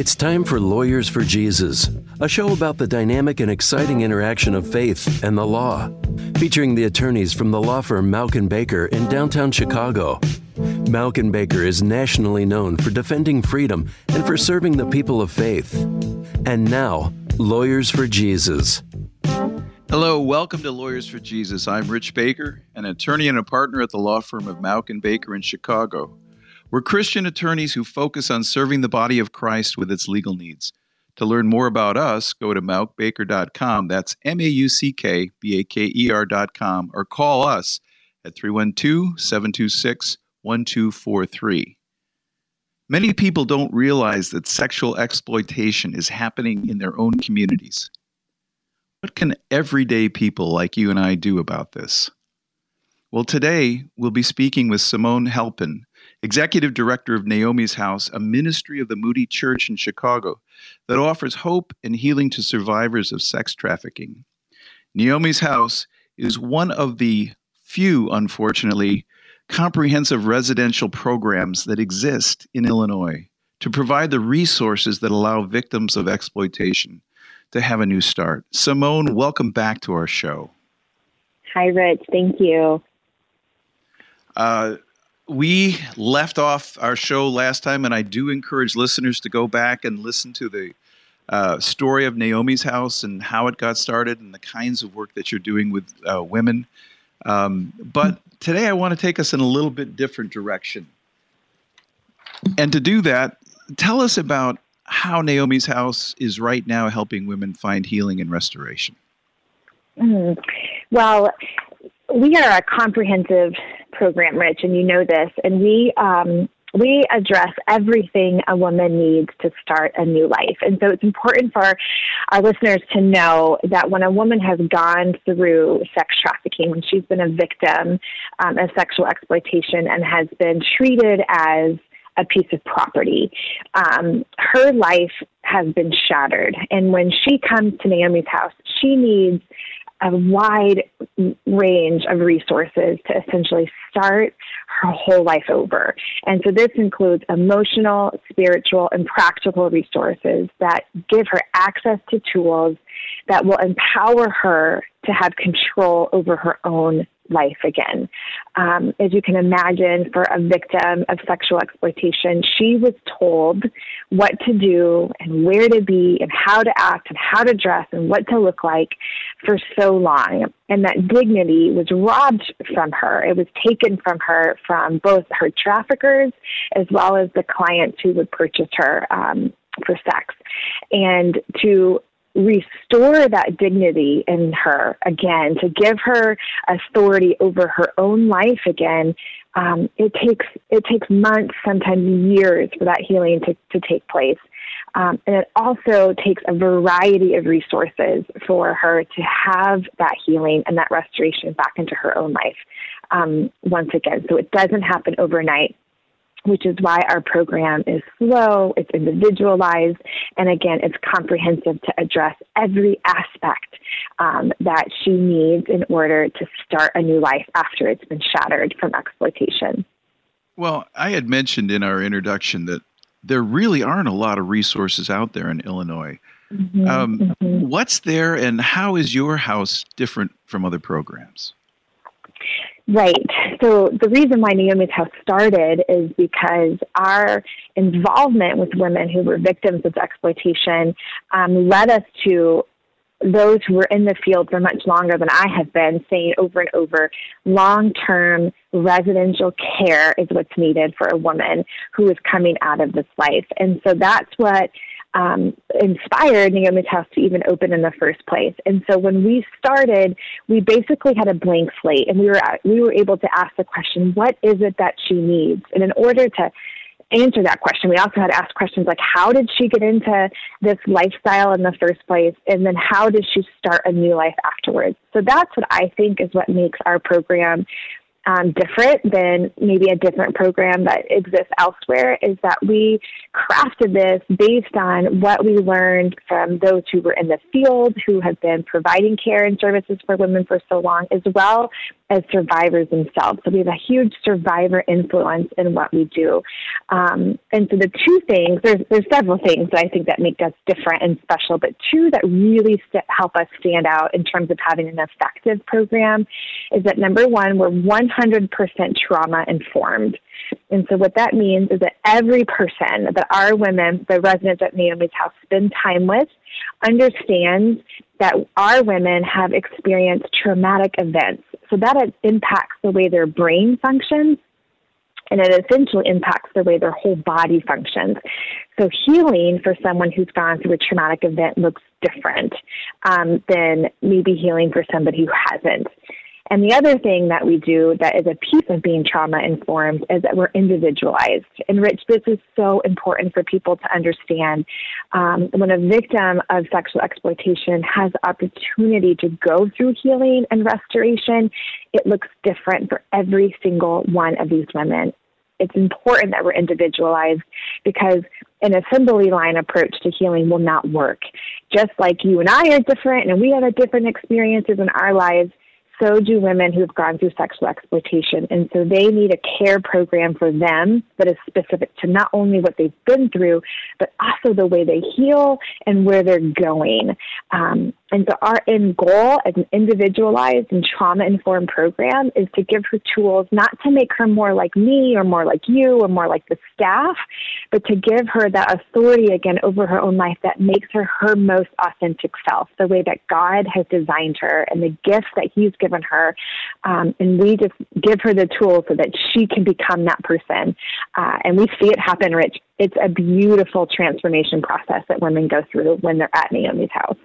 It's time for Lawyers for Jesus, a show about the dynamic and exciting interaction of faith and the law, featuring the attorneys from the law firm Mauck Baker in downtown Chicago. Mauck Baker is nationally known for defending freedom and for serving the people of faith. And now, Lawyers for Jesus. Hello, welcome to Lawyers for Jesus. I'm Rich Baker, an attorney and a partner at the law firm of Mauck Baker in Chicago. We're Christian attorneys who focus on serving the body of Christ with its legal needs. To learn more about us, go to mauckbaker.com. That's M A U C K B A K E R.com, or call us at 312 726 1243. Many people don't realize that sexual exploitation is happening in their own communities. What can everyday people like you and I do about this? Well, today we'll be speaking with Simone Halpin, executive director of Naomi's House, a ministry of the Moody Church in Chicago that offers hope and healing to survivors of sex trafficking. Naomi's House is one of the few, unfortunately, comprehensive residential programs that exist in Illinois to provide the resources that allow victims of exploitation to have a new start. Simone, welcome back to our show. Hi, Rich. Thank you. Uh, we left off our show last time, and I do encourage listeners to go back and listen to the uh, story of Naomi's house and how it got started and the kinds of work that you're doing with uh, women. Um, but today I want to take us in a little bit different direction. And to do that, tell us about how Naomi's house is right now helping women find healing and restoration. Mm-hmm. Well, we are a comprehensive program, Rich, and you know this, and we um, we address everything a woman needs to start a new life. And so it's important for our listeners to know that when a woman has gone through sex trafficking, when she's been a victim um, of sexual exploitation and has been treated as a piece of property. Um, her life has been shattered. And when she comes to Naomi's house, she needs a wide range of resources to essentially start her whole life over. And so this includes emotional, spiritual, and practical resources that give her access to tools that will empower her to have control over her own life again. Um, as you can imagine, for a victim of sexual exploitation, she was told what to do and where to be and how to act and how to dress and what to look like for so long. And that dignity was robbed from her. It was taken from her from both her traffickers as well as the clients who would purchase her um, for sex. And to restore that dignity in her again, to give her authority over her own life again, um, it takes it takes months, sometimes years, for that healing to, to take place. Um, and it also takes a variety of resources for her to have that healing and that restoration back into her own life um, once again. So it doesn't happen overnight which is why our program is slow, it's individualized, and again, it's comprehensive to address every aspect um, that she needs in order to start a new life after it's been shattered from exploitation. Well, I had mentioned in our introduction that there really aren't a lot of resources out there in Illinois. Mm-hmm, um, mm-hmm. What's there, and how is your house different from other programs? Right. So the reason why Naomi's House started is because our involvement with women who were victims of exploitation um, led us to those who were in the field for much longer than I have been saying over and over, long term residential care is what's needed for a woman who is coming out of this life. And so that's what um, inspired Naomi's House to even open in the first place. And so when we started, we basically had a blank slate, and we were we were able to ask the question, "What is it that she needs?" And in order to answer that question, we also had to ask questions like, "How did she get into this lifestyle in the first place?" And then, "How did she start a new life afterwards?" So that's what I think is what makes our program um, different than maybe a different program that exists elsewhere is that we crafted this based on what we learned from those who were in the field, who have been providing care and services for women for so long, as well as survivors themselves. So we have a huge survivor influence in what we do. Um, and so the two things, there's, there's several things that I think that make us different and special, but two that really st- help us stand out in terms of having an effective program is that number one, we're 100% trauma informed. And so what that means is that every person that our women, the residents at Naomi's house, spend time with, understands that our women have experienced traumatic events. So that impacts the way their brain functions and it essentially impacts the way their whole body functions. So healing for someone who's gone through a traumatic event looks different um, than maybe healing for somebody who hasn't. And the other thing that we do that is a piece of being trauma informed is that we're individualized. And Rich, this is so important for people to understand. Um, when a victim of sexual exploitation has the opportunity to go through healing and restoration, it looks different for every single one of these women. It's important that we're individualized because an assembly line approach to healing will not work. Just like you and I are different and we have different experiences in our lives, so do women who've gone through sexual exploitation. And so they need a care program for them that is specific to not only what they've been through, but also the way they heal and where they're going. Um, and so our end goal as an individualized and trauma informed program is to give her tools not to make her more like me or more like you or more like the staff, but to give her that authority again over her own life that makes her her most authentic self, the way that God has designed her and the gifts that He's given her. Um, and we just give her the tools so that she can become that person. Uh, and we see it happen, Rich. It's a beautiful transformation process that women go through when they're at Naomi's house.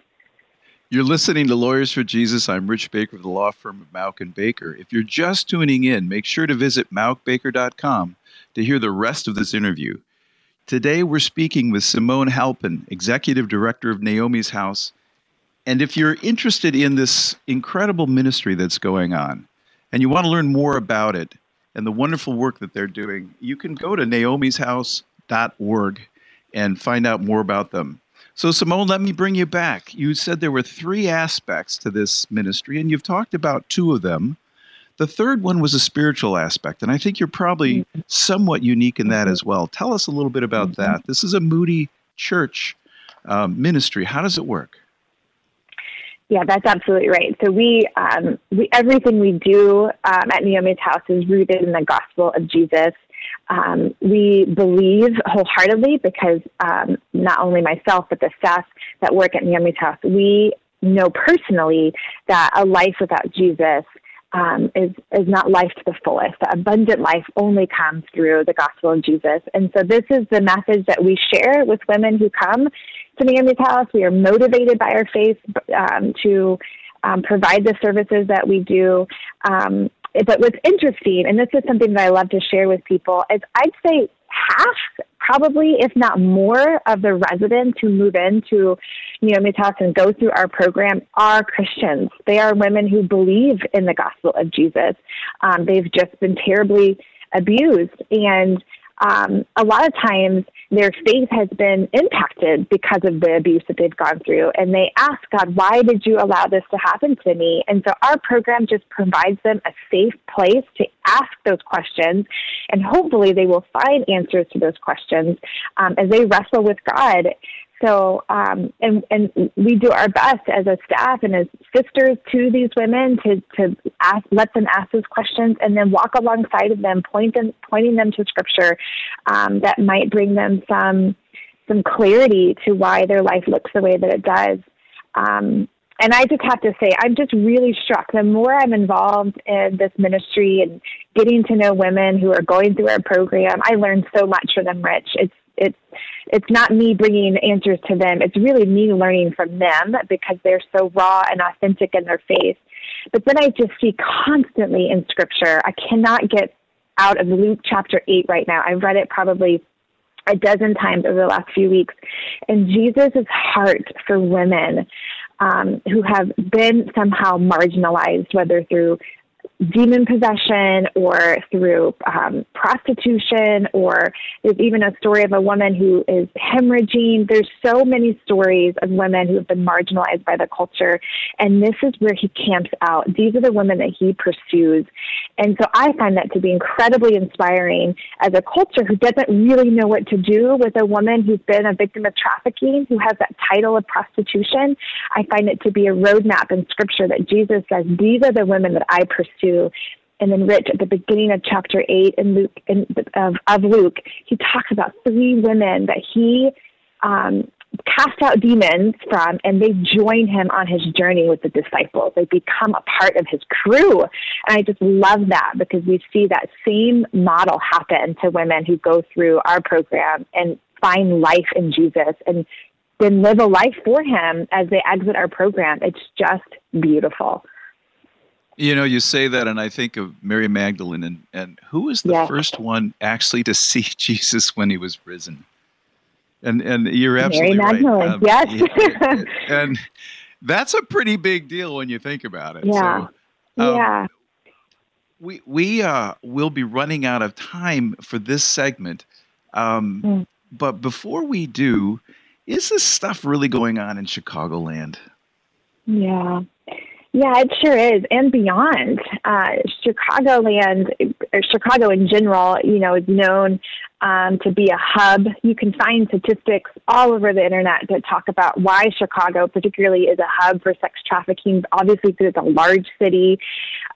You're listening to Lawyers for Jesus. I'm Rich Baker of the law firm of Mauck and Baker. If you're just tuning in, make sure to visit mauckbaker.com to hear the rest of this interview. Today, we're speaking with Simone Halpin, Executive Director of Naomi's House. And if you're interested in this incredible ministry that's going on and you want to learn more about it and the wonderful work that they're doing, you can go to naomishouse.org and find out more about them. So, Simone, let me bring you back. You said there were three aspects to this ministry, and you've talked about two of them. The third one was a spiritual aspect, and I think you're probably mm-hmm. somewhat unique in that mm-hmm. as well. Tell us a little bit about mm-hmm. that. This is a Moody Church um, ministry. How does it work? Yeah, that's absolutely right. So we, um, we everything we do um, at Naomi's house is rooted in the gospel of Jesus um, we believe wholeheartedly because um, not only myself but the staff that work at Naomi's house, we know personally that a life without Jesus um, is is not life to the fullest. The abundant life only comes through the gospel of Jesus, and so this is the message that we share with women who come to Naomi's house. We are motivated by our faith um, to um, provide the services that we do. Um, but what's interesting, and this is something that I love to share with people, is I'd say half, probably, if not more, of the residents who move into Naomi's house and go through our program are Christians. They are women who believe in the gospel of Jesus. Um, they've just been terribly abused. And um, a lot of times their faith has been impacted because of the abuse that they've gone through. And they ask God, why did you allow this to happen to me? And so our program just provides them a safe place to ask those questions. And hopefully they will find answers to those questions um, as they wrestle with God so, um, and and we do our best as a staff and as sisters to these women to to ask, let them ask those questions, and then walk alongside of them, point them, pointing them to Scripture um, that might bring them some some clarity to why their life looks the way that it does. Um, and I just have to say, I'm just really struck. The more I'm involved in this ministry and getting to know women who are going through our program, I learn so much from them, Rich. It's it's it's not me bringing answers to them. It's really me learning from them because they're so raw and authentic in their faith. But then I just see constantly in Scripture. I cannot get out of Luke chapter eight right now. I've read it probably a dozen times over the last few weeks, and Jesus' heart for women um, who have been somehow marginalized, whether through demon possession or through um, prostitution, or there's even a story of a woman who is hemorrhaging. There's so many stories of women who have been marginalized by the culture, and this is where he camps out. These are the women that he pursues. And so I find that to be incredibly inspiring as a culture who doesn't really know what to do with a woman who's been a victim of trafficking, who has that title of prostitution. I find it to be a roadmap in scripture that Jesus says, These are the women that I pursue to. And then Rich, at the beginning of chapter eight in Luke in, of, of Luke, he talks about three women that he um, cast out demons from, and they join him on his journey with the disciples. They become a part of his crew. And I just love that because we see that same model happen to women who go through our program and find life in Jesus and then live a life for him as they exit our program. It's just beautiful. You know, you say that, and I think of Mary Magdalene, and, and who was the yes. first one actually to see Jesus when he was risen? And and you're absolutely Mary Magdalene, right. Um, yes. and that's a pretty big deal when you think about it. Yeah. So, um, yeah. We we uh will be running out of time for this segment, um, mm. but before we do, is this stuff really going on in Chicagoland? Yeah. Yeah, it sure is, and beyond. Uh, Chicagoland, or Chicago in general, you know, is known um, to be a hub. You can find statistics all over the internet that talk about why Chicago, particularly, is a hub for sex trafficking. Obviously, because it's a large city,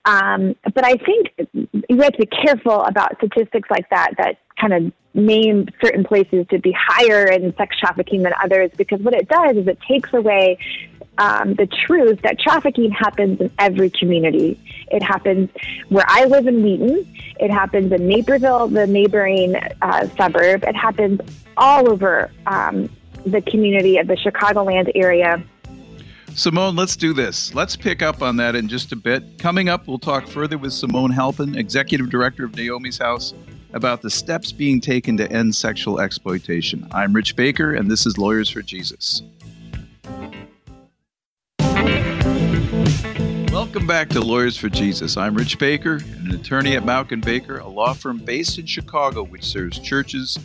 um, but I think you have to be careful about statistics like that that kind of name certain places to be higher in sex trafficking than others because what it does is it takes away um, the truth that trafficking happens in every community. It happens where I live in Wheaton. It happens in Naperville, the neighboring uh, suburb. It happens all over um, the community of the Chicagoland area. Simone, let's do this. Let's pick up on that in just a bit. Coming up, we'll talk further with Simone Halpin, Executive Director of Naomi's House, about the steps being taken to end sexual exploitation. I'm Rich Baker, and this is Lawyers for Jesus. Welcome back to Lawyers for Jesus. I'm Rich Baker, an attorney at Mauck and Baker, a law firm based in Chicago which serves churches,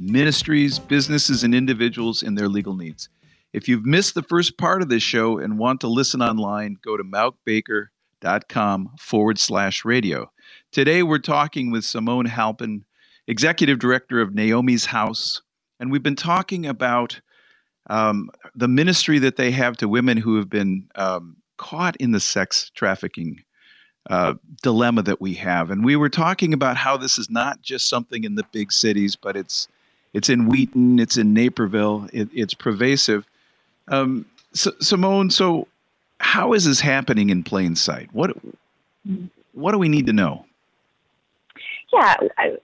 ministries, businesses, and individuals in their legal needs. If you've missed the first part of this show and want to listen online, go to mauckbaker.com forward slash radio. Today we're talking with Simone Halpin, Executive Director of Naomi's House, and we've been talking about um, the ministry that they have to women who have been um, caught in the sex trafficking uh, dilemma that we have. And we were talking about how this is not just something in the big cities, but it's it's in Wheaton, it's in Naperville, it, it's pervasive. Um, Simone, so how is this happening in plain sight? What what do we need to know? Yeah,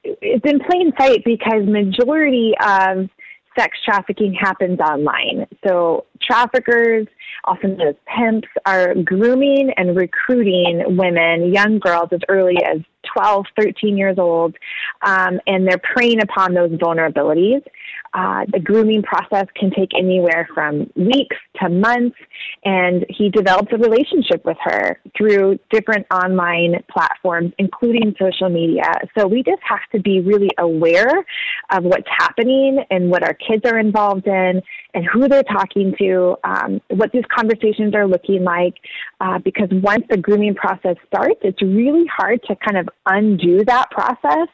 it's in plain sight because majority of sex trafficking happens online. So traffickers, often as pimps, are grooming and recruiting women, young girls as early as 12, 13 years old, um, and they're preying upon those vulnerabilities. Uh, the grooming process can take anywhere from weeks to months, and he develops a relationship with her through different online platforms, including social media. So we just have to be really aware of what's happening and what our kids are involved in and who they're talking to, um, what these conversations are looking like, uh, because once the grooming process starts, it's really hard to kind of undo that process.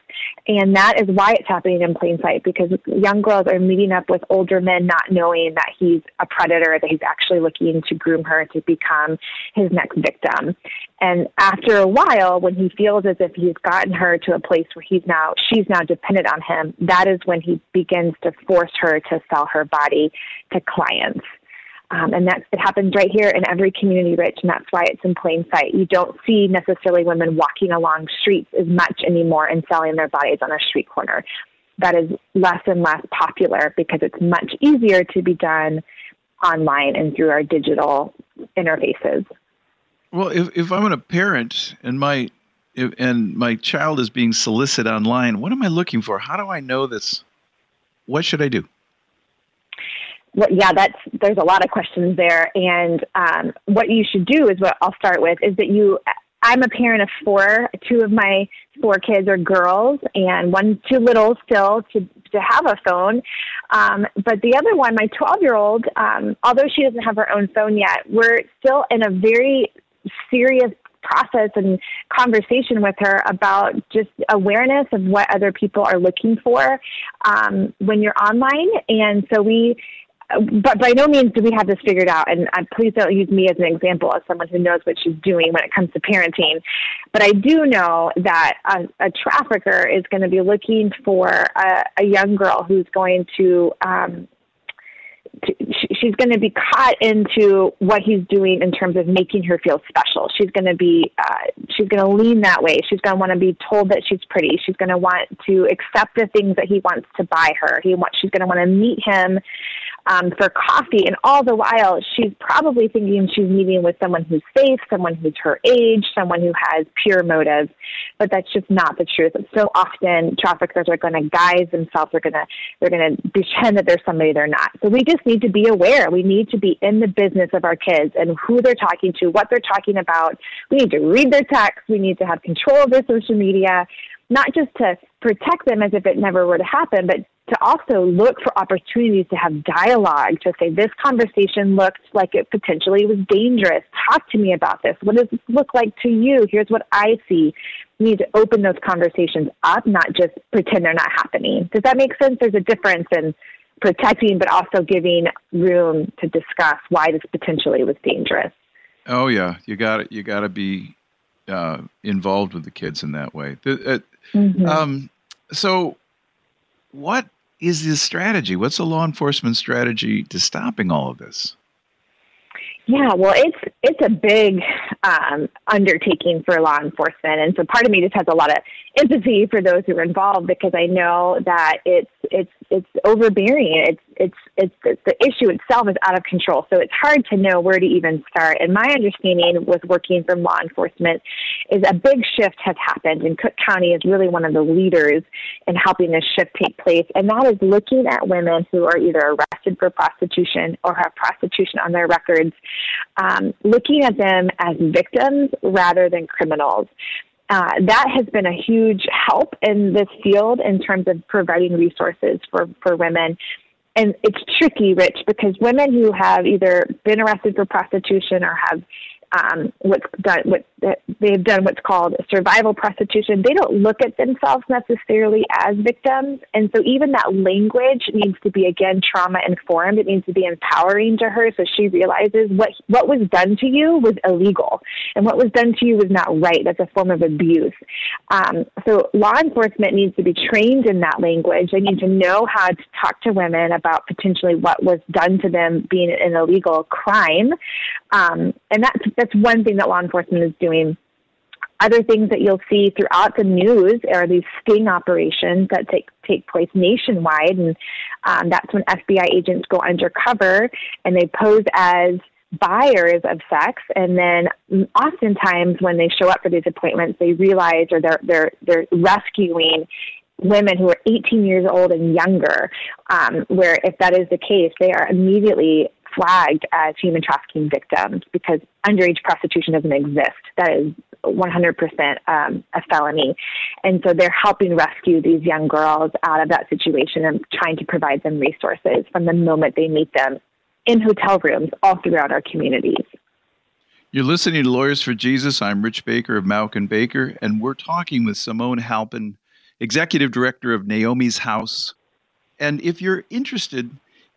And that is why it's happening in plain sight, because young girls are meeting up with older men not knowing that he's a predator, that he's actually looking to groom her to become his next victim. And after a while, when he feels as if he's gotten her to a place where he's now, she's now dependent on him, that is when he begins to force her to sell her body to clients. Um, and that it happens right here in every community, Rich, and that's why it's in plain sight. You don't see necessarily women walking along streets as much anymore and selling their bodies on a street corner. That is less and less popular because it's much easier to be done online and through our digital interfaces. Well, if, if I'm a parent and my if, and my child is being solicited online, what am I looking for? How do I know this? What should I do? Well, yeah, that's there's a lot of questions there, and um, what you should do is what I'll start with is that you I'm a parent of four. Two of my four kids are girls, and one too little still to to have a phone. Um, but the other one, my 12 year old, um, although she doesn't have her own phone yet, we're still in a very serious process and conversation with her about just awareness of what other people are looking for um, when you're online. And so we but by no means do we have this figured out. And uh, please don't use me as an example as someone who knows what she's doing when it comes to parenting. But I do know that a, a trafficker is going to be looking for a, a young girl who's going to um, she's going to be caught into what he's doing in terms of making her feel special. She's going to be, uh, she's going to lean that way. She's going to want to be told that she's pretty. She's going to want to accept the things that he wants to buy her. He wants, she's going to want to meet him um, for coffee. And all the while, she's probably thinking she's meeting with someone who's safe, someone who's her age, someone who has pure motives. But that's just not the truth. So often, traffickers are going to guise themselves. They're going to they're going to pretend that there's somebody they're not. So we just need to be aware. We need to be in the business of our kids and who they're talking to, what they're talking about. We need to read their texts. We need to have control of their social media not just to protect them as if it never were to happen, but to also look for opportunities to have dialogue, to say, this conversation looked like it potentially was dangerous. Talk to me about this. What does this look like to you? Here's what I see. We need to open those conversations up, not just pretend they're not happening. Does that make sense? There's a difference in protecting, but also giving room to discuss why this potentially was dangerous. Oh yeah, you got it. You got to be uh, involved with the kids in that way. Uh, mm-hmm. um, so, what is the strategy? What's the law enforcement strategy to stopping all of this? Yeah, well, it's it's a big um, undertaking for law enforcement, and so part of me just has a lot of empathy for those who are involved because I know that it's it's it's overbearing. It's it's it's the, issue itself is out of control. So it's hard to know where to even start. And my understanding with working from law enforcement is a big shift has happened, and Cook County is really one of the leaders in helping this shift take place. And that is looking at women who are either arrested for prostitution or have prostitution on their records, um, looking at them as victims rather than criminals uh, that has been a huge help in this field in terms of providing resources for, for women. And it's tricky, Rich, because women who have either been arrested for prostitution or have um, what's done, what they've done what's called survival prostitution. They don't look at themselves necessarily as victims, and so even that language needs to be again trauma informed. It needs to be empowering to her, so she realizes what what was done to you was illegal, and what was done to you was not right. That's a form of abuse. Um, so law enforcement needs to be trained in that language. They need to know how to talk to women about potentially what was done to them being an illegal crime, um, and that's that's one thing that law enforcement is doing. Other things that you'll see throughout the news are these sting operations that take take place nationwide, and um, that's when FBI agents go undercover and they pose as buyers of sex, and then oftentimes when they show up for these appointments, they realize or they're they're they're rescuing women who are 18 years old and younger, um, where if that is the case, they are immediately flagged as human trafficking victims because underage prostitution doesn't exist. That is 100% um, a felony. And so they're helping rescue these young girls out of that situation and trying to provide them resources from the moment they meet them in hotel rooms all throughout our communities. You're listening to Lawyers for Jesus. I'm Rich Baker of Mauck and Baker, and we're talking with Simone Halpin, Executive Director of Naomi's House. And if you're interested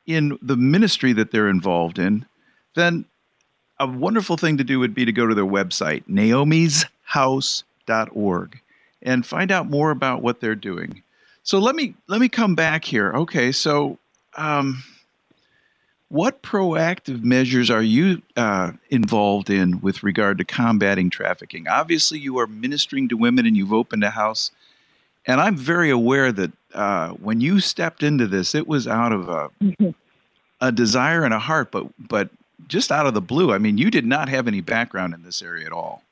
in the ministry that they're involved in, then a wonderful thing to do would be to go to their website, naomishouse.org, and find out more about what they're doing. So let me let me come back here. Okay, so um, what proactive measures are you uh, involved in with regard to combating trafficking? Obviously, you are ministering to women and you've opened a house. And I'm very aware that uh, when you stepped into this, it was out of a, mm-hmm. a desire and a heart, but but just out of the blue. I mean, you did not have any background in this area at all.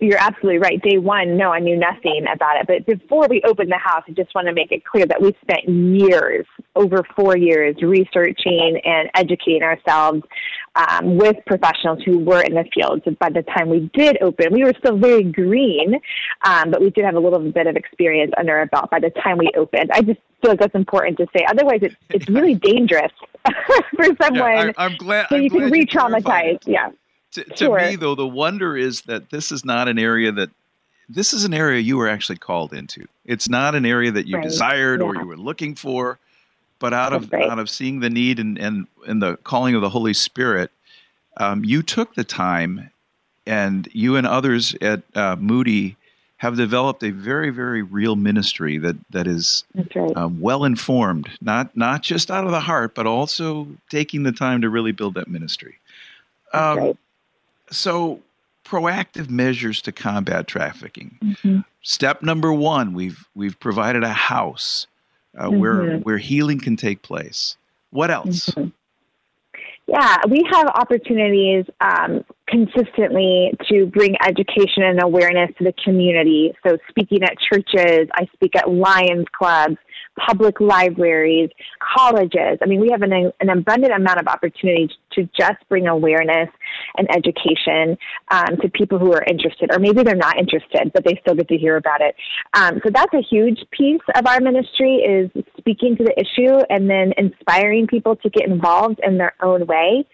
You're absolutely right. Day one, no, I knew nothing about it. But before we opened the house, I just want to make it clear that we spent years, over four years, researching and educating ourselves um, with professionals who were in the field. So by the time we did open, we were still very green, um, but we did have a little bit of experience under our belt by the time we opened. I just feel like that's important to say. Otherwise, it's, it's really dangerous for someone. Yeah, I, am glad. So I'm you glad can re-traumatize. Yeah. To, to Sure. me, though, the wonder is that this is not an area that this is an area you were actually called into. It's not an area that you Right. desired or you were looking for, but out of right. out of seeing the need and and, and the calling of the Holy Spirit, um, you took the time, and you and others at uh, Moody have developed a very very real ministry that that is right. um, well informed, not not just out of the heart, but also taking the time to really build that ministry. Um. So, proactive measures to combat trafficking. Mhm. Step number one: we've we've provided a house uh, where Mhm. where healing can take place. What else? Mhm. Yeah, we have opportunities um, consistently to bring education and awareness to the community. So, speaking at churches, I speak at Lions clubs, public libraries, colleges. I mean, we have an, an abundant amount of opportunities to just bring awareness and education um, to people who are interested, or maybe they're not interested, but they still get to hear about it. Um, so that's a huge piece of our ministry is speaking to the issue and then inspiring people to get involved in their own way.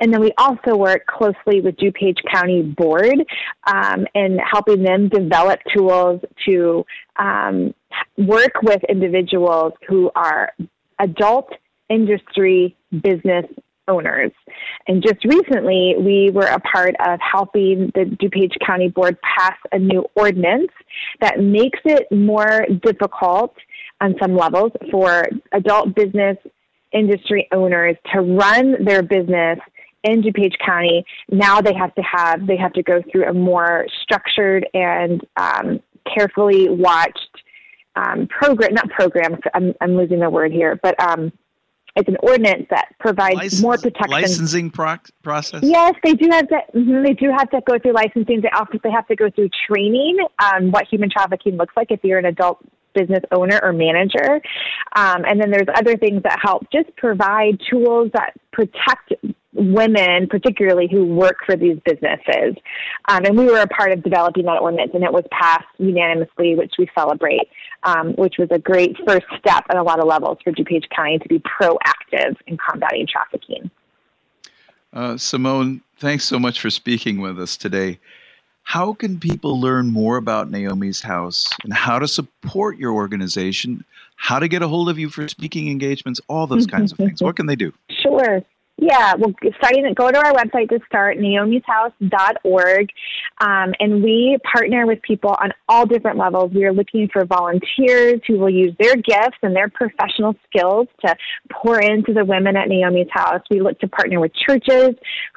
And then we also work closely with DuPage County Board um, and helping them develop tools to um, work with individuals who are adult industry business owners. And just recently, we were a part of helping the DuPage County Board pass a new ordinance that makes it more difficult on some levels for adult business industry owners to run their business in DuPage County. Now they have to have they have to go through a more structured and um, carefully watched um, program, not program. I'm, I'm losing the word here, but um, it's an ordinance that provides License- more protection. licensing proc- process. Yes, they do have to. mhm, They do have to go through licensing. They also they have to go through training on what human trafficking looks like if you're an adult business owner or manager. Um, and then there's other things that help just provide tools that protect women, particularly who work for these businesses. Um, and we were a part of developing that ordinance, and it was passed unanimously, which we celebrate, um, which was a great first step on a lot of levels for DuPage County to be proactive in combating trafficking. Uh, Simone, thanks so much for speaking with us today. How can people learn more about Naomi's House and how to support your organization? How to get a hold of you for speaking engagements, all those kinds of things. What can they do? Sure. Yeah, well, starting go to our website to start, naomishouse.org, um, and we partner with people on all different levels. We are looking for volunteers who will use their gifts and their professional skills to pour into the women at Naomi's House. We look to partner with churches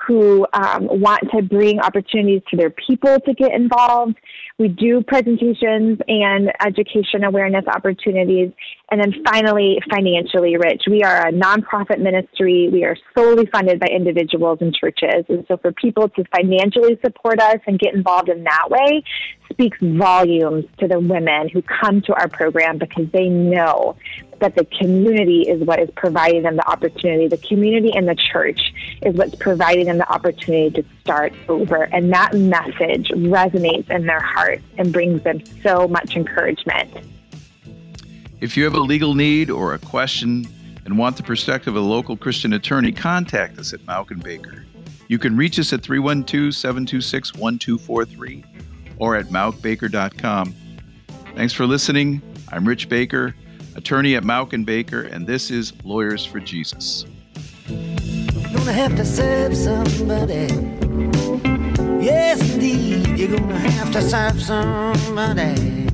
who um, want to bring opportunities to their people to get involved. We do presentations and education awareness opportunities. And then finally, financially rich. We are a nonprofit ministry. We are solely funded by individuals and churches. And so for people to financially support us and get involved in that way speaks volumes to the women who come to our program because they know that the community is what is providing them the opportunity. The community and the church is what's providing them the opportunity to start over. And that message resonates in their hearts and brings them so much encouragement. If you have a legal need or a question and want the perspective of a local Christian attorney, contact us at Mauck and Baker. You can reach us at 312 726 1243 or at mauckbaker.com. Thanks for listening. I'm Rich Baker, attorney at Mauck and Baker, and this is Lawyers for Jesus. Gonna have to serve somebody. Yes, indeed, you're gonna have to serve somebody.